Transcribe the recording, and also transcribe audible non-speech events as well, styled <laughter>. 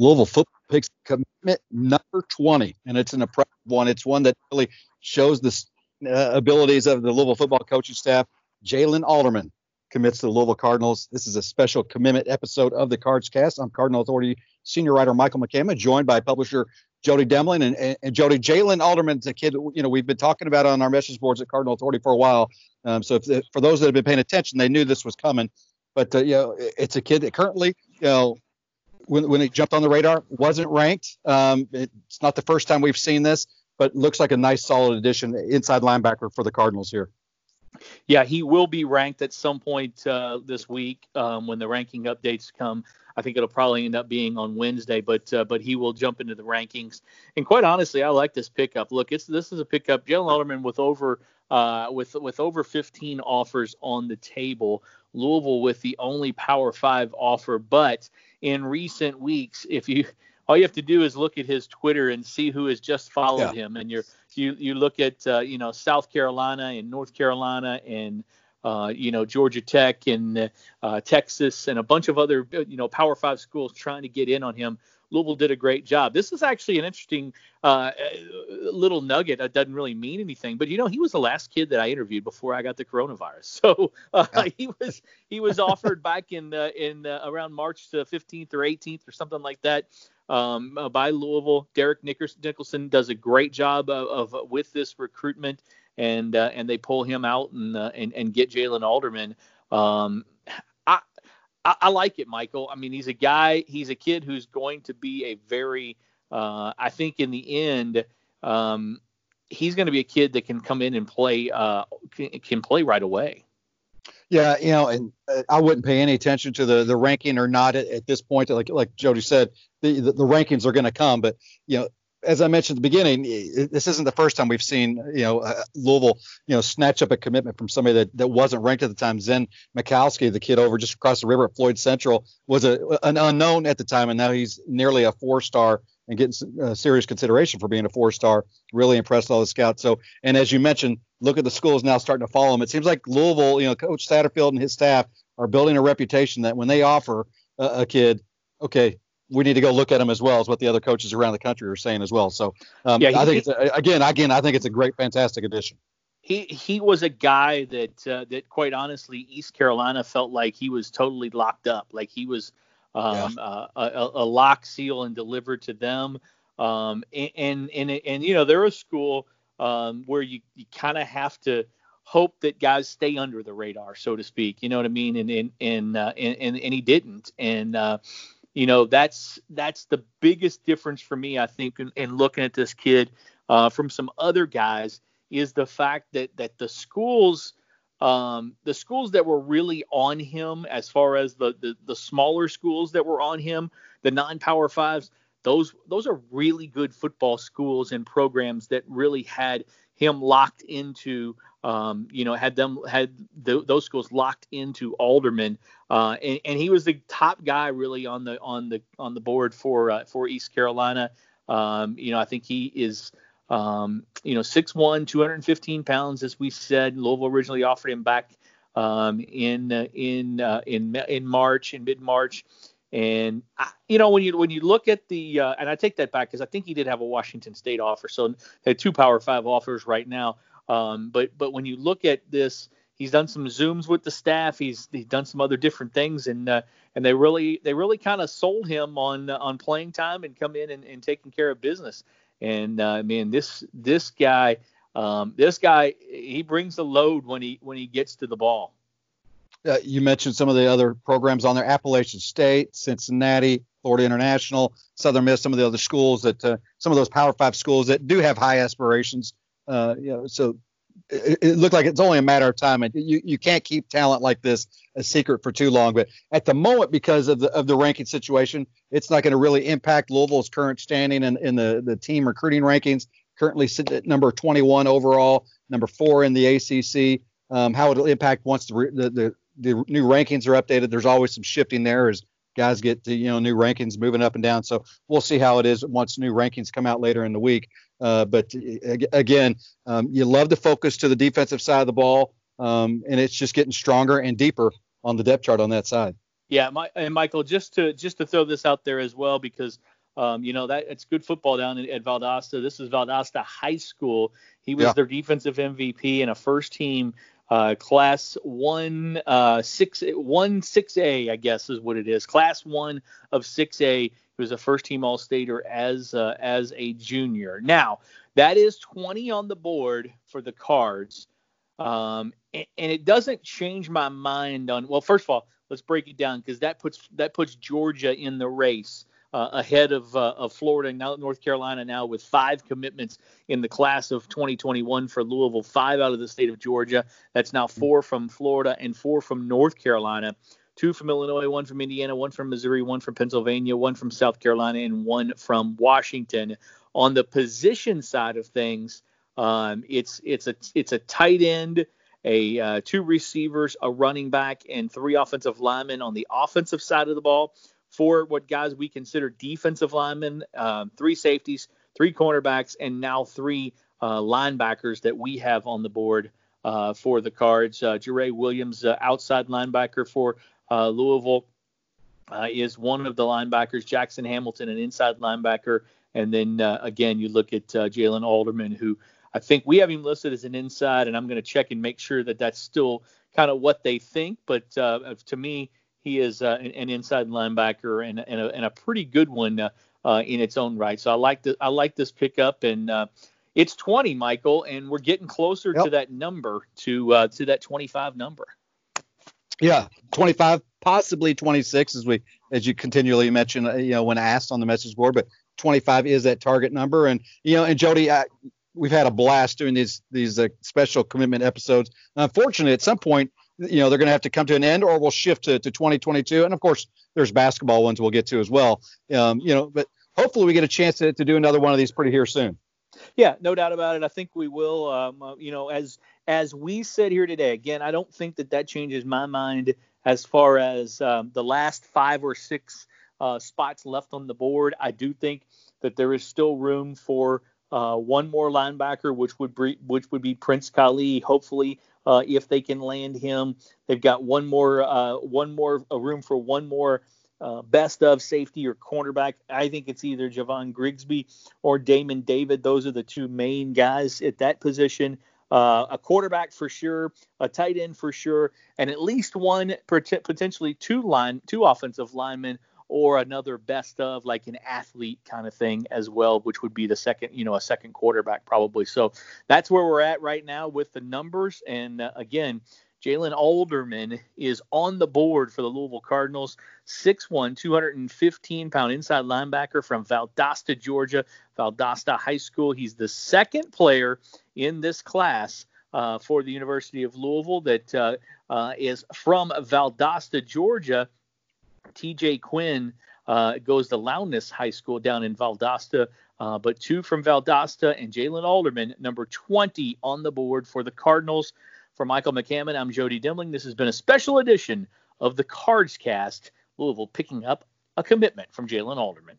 Louisville football picks commitment number 20, and it's an impressive one. It's one that really shows the uh, abilities of the Louisville football coaching staff. Jalen Alderman commits to the Louisville Cardinals. This is a special commitment episode of the Cards Cast. I'm Cardinal Authority senior writer Michael McCammon, joined by publisher Jody Demling and, and, and Jody Jalen Alderman's a kid you know we've been talking about on our message boards at Cardinal Authority for a while. Um, so if, for those that have been paying attention, they knew this was coming. But uh, you know, it's a kid that currently you know when when it jumped on the radar wasn't ranked. Um, it's not the first time we've seen this, but looks like a nice solid addition inside linebacker for the Cardinals here. Yeah, he will be ranked at some point uh, this week um, when the ranking updates come. I think it'll probably end up being on Wednesday, but uh, but he will jump into the rankings. And quite honestly, I like this pickup. Look, it's this is a pickup. Jalen Alderman with over uh, with with over 15 offers on the table. Louisville with the only Power Five offer, but in recent weeks, if you all you have to do is look at his Twitter and see who has just followed yeah. him, and you're you you look at uh, you know South Carolina and North Carolina and uh, you know Georgia Tech and uh, Texas and a bunch of other you know Power Five schools trying to get in on him. Louisville did a great job. This is actually an interesting uh, little nugget. That doesn't really mean anything, but you know he was the last kid that I interviewed before I got the coronavirus. <laughs> So uh, he was he was offered back in uh, in uh, around March 15th or 18th or something like that um, uh, by Louisville. Derek Nicholson does a great job of, of with this recruitment, and uh, and they pull him out and uh, and, and get Jalen Alderman. Um, I, I, I like it, Michael. I mean, he's a guy. He's a kid who's going to be a very. Uh, I think in the end, um, he's going to be a kid that can come in and play. Uh, can, can play right away. Yeah, you know, and uh, I wouldn't pay any attention to the the ranking or not at, at this point. Like like Jody said, the the, the rankings are going to come, but you know, as I mentioned at the beginning, this isn't the first time we've seen, you know, uh, Louisville, you know, snatch up a commitment from somebody that, that wasn't ranked at the time. Zen Mikowski, the kid over just across the river at Floyd Central, was a, an unknown at the time, and now he's nearly a four-star and getting uh, serious consideration for being a four-star. Really impressed all the scouts. So, and as you mentioned, look at the schools now starting to follow him. It seems like Louisville, you know, Coach Satterfield and his staff are building a reputation that when they offer a, a kid, okay, we need to go look at him as well as what the other coaches around the country are saying as well. So um, yeah, he, I think it's a, again, again, I think it's a great, fantastic addition. He he was a guy that uh, that quite honestly, East Carolina felt like he was totally locked up, like he was um, yeah. uh, a, a, lock, seal, and delivered to them. Um, and, and and and you know they're a school um, where you, you kind of have to hope that guys stay under the radar, so to speak. You know what I mean? And and and uh, and, and, and, he didn't. And uh, you know that's that's the biggest difference for me, I think, in, in looking at this kid uh, from some other guys is the fact that that the schools. Um, the schools that were really on him, as far as the, the the smaller schools that were on him, the non-power fives, those those are really good football schools and programs that really had him locked into um, you know had them had those schools locked into Alderman. Uh, and, and, he was the top guy really on the on the on the board for uh, for East Carolina. Um, you know I think he is um, you know 6'1 215 pounds as we said Louisville originally offered him back um, in uh, in uh, in in March in mid March and I, you know when you when you look at the uh, and I take that back because I think he did have a Washington State offer, so they had two Power Five offers right now. Um, but but when you look at this, he's done some zooms with the staff. He's he's done some other different things, and uh, and they really they really kind of sold him on on playing time and come in and, and taking care of business. And uh, man, this this guy um, this guy he brings the load when he when he gets to the ball uh, you mentioned some of the other programs on there: Appalachian State, Cincinnati, Florida International, Southern Miss, some of the other schools that uh, some of those Power Five schools that do have high aspirations. Uh, you know, so it, it, looked like it's only a matter of time. And you, you can't keep talent like this a secret for too long. But at the moment, because of the of the ranking situation, it's not going to really impact Louisville's current standing in, in the, the team recruiting rankings. Currently sitting at number 21 overall, number four in the ACC. Um, how it'll impact once the, the, the the new rankings are updated. There's always some shifting there as guys get to you know new rankings moving up and down. So we'll see how it is once new rankings come out later in the week. Uh, but again, um, you love to focus to the defensive side of the ball, um, and it's just getting stronger and deeper on the depth chart on that side. Yeah, my, and Michael, just to just to throw this out there as well, because um, you know that it's good football down at, at Valdosta. This is Valdosta High School. He was yeah. their defensive MVP and a first team uh, class one uh, six one six A, I guess is what it is. Class one of six A. He was a first team All Stater as uh, as a junior. Now that is 20 on the board for the Cards, um, and, and it doesn't change my mind on. Well, first of all, let's break it down because that puts that puts Georgia in the race uh, ahead of, uh, of Florida and now North Carolina now with five commitments in the class of 2021 for Louisville, five out of the state of Georgia. That's now four from Florida and four from North Carolina. Two from Illinois, one from Indiana, one from Missouri, one from Pennsylvania, one from South Carolina, and one from Washington. On the position side of things, um, it's it's a it's a tight end, a uh, two receivers, a running back, and three offensive linemen on the offensive side of the ball for what guys we consider defensive linemen, um, three safeties, three cornerbacks, and now three uh, linebackers that we have on the board uh, for the Cards. Uh, Williams, uh, outside linebacker for uh, Louisville, uh, is one of the linebackers. Jackson Hamilton, an inside linebacker. And then again, you look at Jalen Alderman, who I think we have him listed as an inside, and I'm going to check and make sure that that's still kind of what they think. But to me, he is uh, an, inside linebacker and, and, a, and a pretty good one uh, uh, in its own right. So I like the, I like this pickup, and uh, it's 20, Michael, and we're getting closer yep. to that number, to uh, to that 25 number. Yeah, 25, possibly 26, as we as you continually mention, you know, when asked on the message board, but 25 is that target number, and you know, and Jody. I, we've had a blast doing these these uh, special commitment episodes. Unfortunately, at some point, you know they're going to have to come to an end or we'll shift to, to 2022 and of course there's basketball ones we'll get to as well. Um, you know but hopefully we get a chance to, to do another one of these pretty here soon. Yeah no doubt about it. I think we will um, uh, you know as as we sit here today again i don't think that that changes my mind as far as um, the last five or six uh, spots left on the board. I do think that there is still room for uh, one more linebacker, which would be which would be Prince Kollie, Hopefully, uh, if they can land him. They've got one more uh, one more a room for one more uh, best of safety or cornerback. I think it's either Javon Grigsby or Damon David. Those are the two main guys at that position. Uh, a quarterback for sure, a tight end for sure, and at least one potentially two line two offensive linemen or another best of like an athlete kind of thing as well, which would be the second, you know, a second quarterback probably. So that's where we're at right now with the numbers. And uh, again, Jalen Alderman is on the board for the Louisville Cardinals, 6'1, 215 pound inside linebacker from Valdosta, Georgia, Valdosta High School. He's the second player in this class uh, for the University of Louisville that uh, uh, is from Valdosta, Georgia TJ Quinn uh, goes to Lowndes High School down in Valdosta, uh, but two from Valdosta and Jalen Alderman, number 20 on the board for the Cardinals. For Michael McCammon, I'm Jody Demling. This has been a special edition of the Cards Cast. Louisville picking up a commitment from Jalen Alderman.